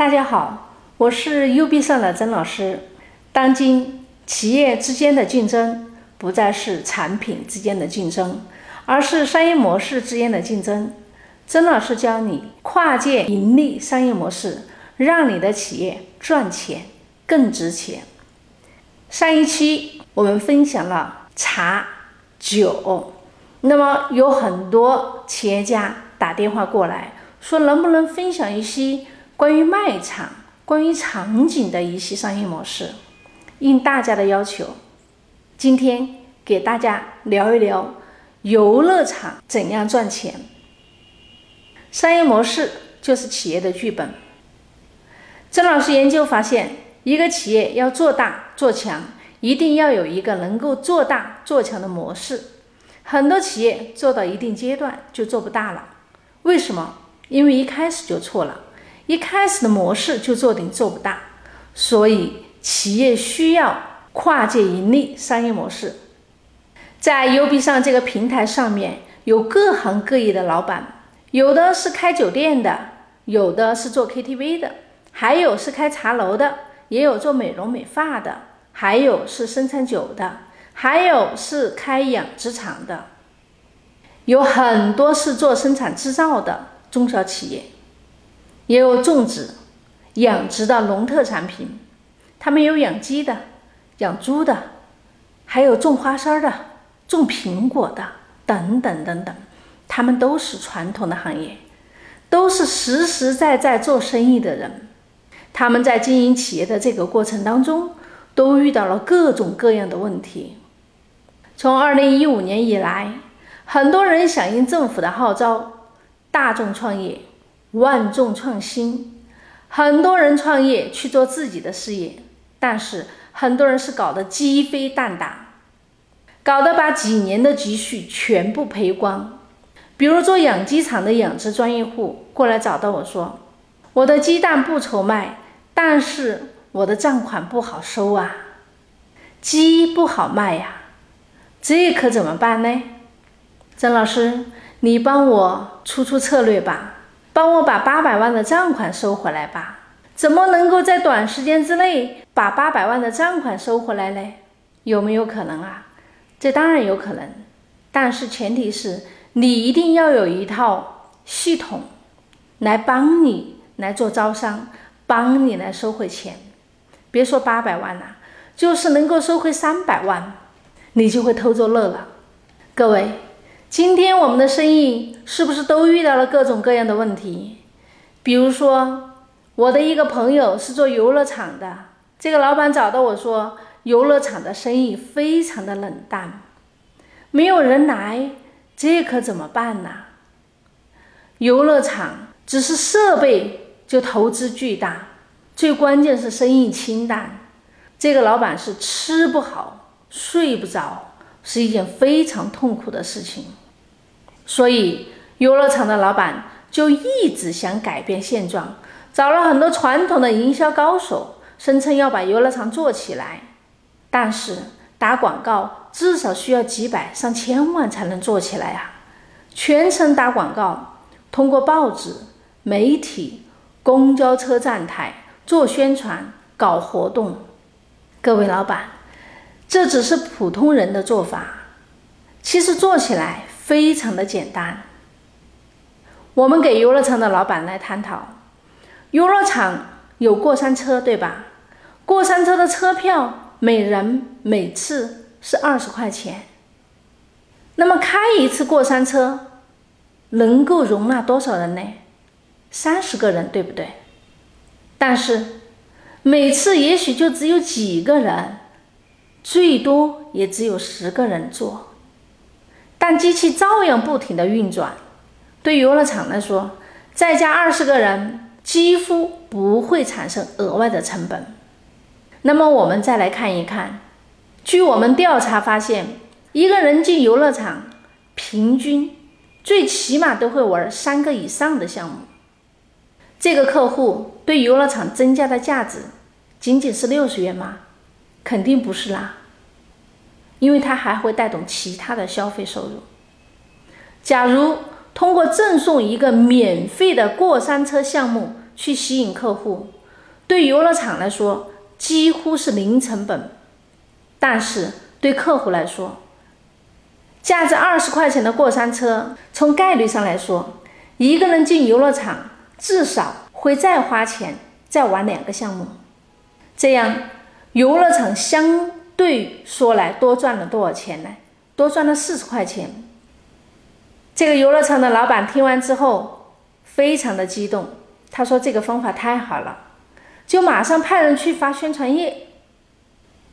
大家好，我是 U B 上的曾老师。当今企业之间的竞争不再是产品之间的竞争，而是商业模式之间的竞争。曾老师教你跨界盈利商业模式，让你的企业赚钱更值钱。上一期我们分享了茶酒，那么有很多企业家打电话过来说，能不能分享一些？关于卖场、关于场景的一些商业模式，应大家的要求，今天给大家聊一聊游乐场怎样赚钱。商业模式就是企业的剧本。曾老师研究发现，一个企业要做大做强，一定要有一个能够做大做强的模式。很多企业做到一定阶段就做不大了，为什么？因为一开始就错了。一开始的模式就做定做不大，所以企业需要跨界盈利商业模式。在 U B 上这个平台上面有各行各业的老板，有的是开酒店的，有的是做 K T V 的，还有是开茶楼的，也有做美容美发的，还有是生产酒的，还有是开养殖场的，有很多是做生产制造的中小企业。也有种植、养殖的农特产品，他们有养鸡的、养猪的，还有种花生的、种苹果的等等等等，他们都是传统的行业，都是实实在在做生意的人。他们在经营企业的这个过程当中，都遇到了各种各样的问题。从二零一五年以来，很多人响应政府的号召，大众创业。万众创新，很多人创业去做自己的事业，但是很多人是搞得鸡飞蛋打，搞得把几年的积蓄全部赔光。比如做养鸡场的养殖专业户过来找到我说：“我的鸡蛋不愁卖，但是我的账款不好收啊，鸡不好卖呀，这可怎么办呢？”曾老师，你帮我出出策略吧。帮我把八百万的账款收回来吧？怎么能够在短时间之内把八百万的账款收回来呢？有没有可能啊？这当然有可能，但是前提是你一定要有一套系统来帮你来做招商，帮你来收回钱。别说八百万了，就是能够收回三百万，你就会偷着乐了。各位。今天我们的生意是不是都遇到了各种各样的问题？比如说，我的一个朋友是做游乐场的，这个老板找到我说，游乐场的生意非常的冷淡，没有人来，这可怎么办呢？游乐场只是设备就投资巨大，最关键是生意清淡，这个老板是吃不好睡不着，是一件非常痛苦的事情。所以，游乐场的老板就一直想改变现状，找了很多传统的营销高手，声称要把游乐场做起来。但是打广告至少需要几百上千万才能做起来啊！全程打广告，通过报纸、媒体、公交车站台做宣传、搞活动。各位老板，这只是普通人的做法，其实做起来。非常的简单，我们给游乐场的老板来探讨，游乐场有过山车对吧？过山车的车票每人每次是二十块钱，那么开一次过山车能够容纳多少人呢？三十个人对不对？但是每次也许就只有几个人，最多也只有十个人坐。但机器照样不停的运转，对游乐场来说，再加二十个人几乎不会产生额外的成本。那么我们再来看一看，据我们调查发现，一个人进游乐场，平均最起码都会玩三个以上的项目。这个客户对游乐场增加的价值，仅仅是六十元吗？肯定不是啦。因为它还会带动其他的消费收入。假如通过赠送一个免费的过山车项目去吸引客户，对游乐场来说几乎是零成本，但是对客户来说，价值二十块钱的过山车，从概率上来说，一个人进游乐场至少会再花钱再玩两个项目，这样游乐场相对说来多赚了多少钱呢？多赚了四十块钱。这个游乐场的老板听完之后非常的激动，他说：“这个方法太好了，就马上派人去发宣传页。”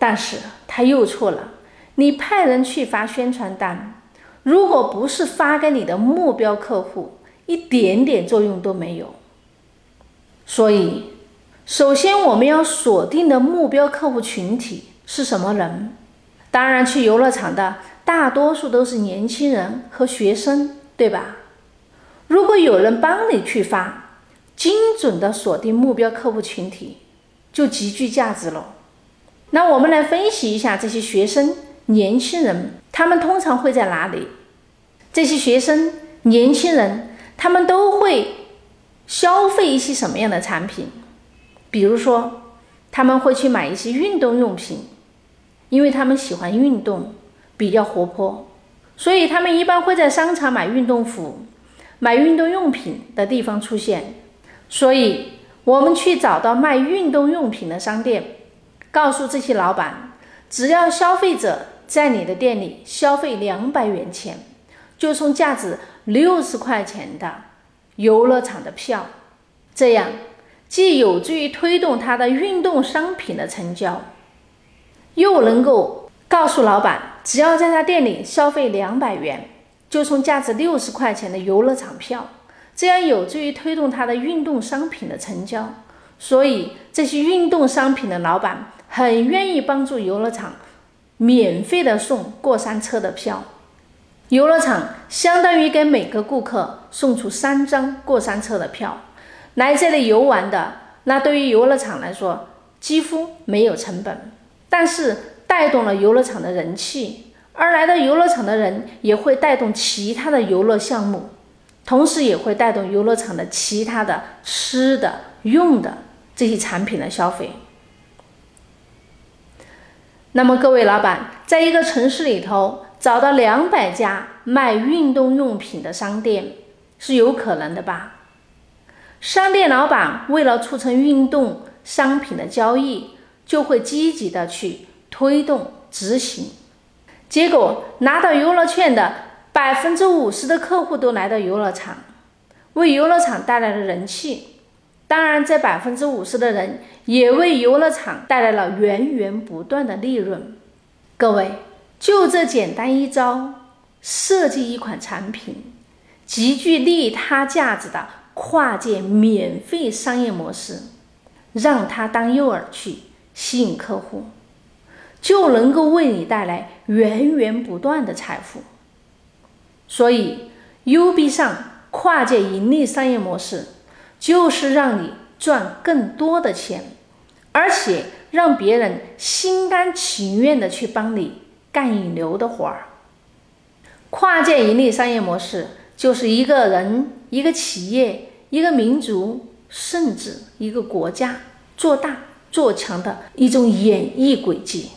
但是他又错了，你派人去发宣传单，如果不是发给你的目标客户，一点点作用都没有。所以，首先我们要锁定的目标客户群体是什么人？当然，去游乐场的。大多数都是年轻人和学生，对吧？如果有人帮你去发，精准的锁定目标客户群体，就极具价值了。那我们来分析一下这些学生、年轻人，他们通常会在哪里？这些学生、年轻人，他们都会消费一些什么样的产品？比如说，他们会去买一些运动用品，因为他们喜欢运动。比较活泼，所以他们一般会在商场买运动服、买运动用品的地方出现。所以，我们去找到卖运动用品的商店，告诉这些老板，只要消费者在你的店里消费两百元钱，就送价值六十块钱的游乐场的票。这样既有助于推动他的运动商品的成交，又能够告诉老板。只要在他店里消费两百元，就送价值六十块钱的游乐场票，这样有助于推动他的运动商品的成交。所以，这些运动商品的老板很愿意帮助游乐场免费的送过山车的票。游乐场相当于给每个顾客送出三张过山车的票，来这里游玩的，那对于游乐场来说几乎没有成本，但是。带动了游乐场的人气，而来到游乐场的人也会带动其他的游乐项目，同时也会带动游乐场的其他的吃的、用的这些产品的消费。那么，各位老板，在一个城市里头找到两百家卖运动用品的商店是有可能的吧？商店老板为了促成运动商品的交易，就会积极的去。推动执行，结果拿到游乐券的百分之五十的客户都来到游乐场，为游乐场带来了人气。当然，这百分之五十的人也为游乐场带来了源源不断的利润。各位，就这简单一招，设计一款产品，极具利他价值的跨界免费商业模式，让它当诱饵去吸引客户。就能够为你带来源源不断的财富。所以，U B 上跨界盈利商业模式就是让你赚更多的钱，而且让别人心甘情愿的去帮你干引流的活儿。跨界盈利商业模式就是一个人、一个企业、一个民族，甚至一个国家做大做强的一种演绎轨迹。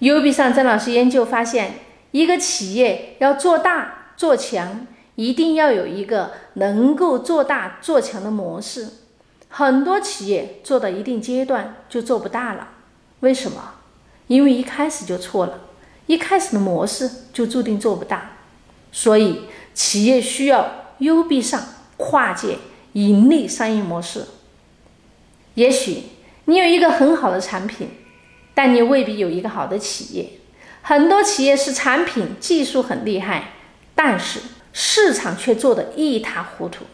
U B 上，曾老师研究发现，一个企业要做大做强，一定要有一个能够做大做强的模式。很多企业做到一定阶段就做不大了，为什么？因为一开始就错了，一开始的模式就注定做不大。所以，企业需要 U B 上跨界盈利商业模式。也许你有一个很好的产品。但你未必有一个好的企业，很多企业是产品技术很厉害，但是市场却做得一塌糊涂。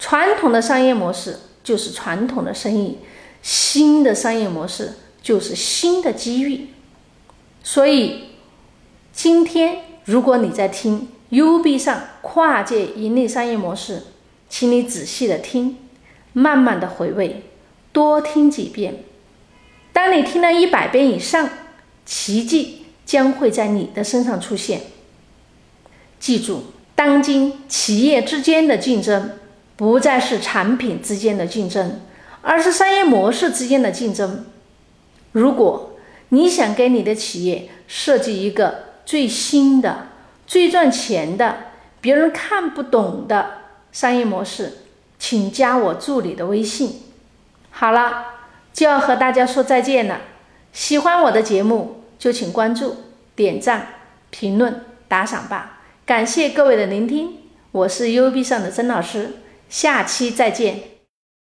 传统的商业模式就是传统的生意，新的商业模式就是新的机遇。所以，今天如果你在听 U B 上跨界盈利商业模式，请你仔细的听，慢慢的回味，多听几遍。当你听了一百遍以上，奇迹将会在你的身上出现。记住，当今企业之间的竞争不再是产品之间的竞争，而是商业模式之间的竞争。如果你想给你的企业设计一个最新的、最赚钱的、别人看不懂的商业模式，请加我助理的微信。好了，就要和大家说再见了。喜欢我的节目，就请关注、点赞、评论、打赏吧。感谢各位的聆听，我是 U B 上的曾老师，下期再见。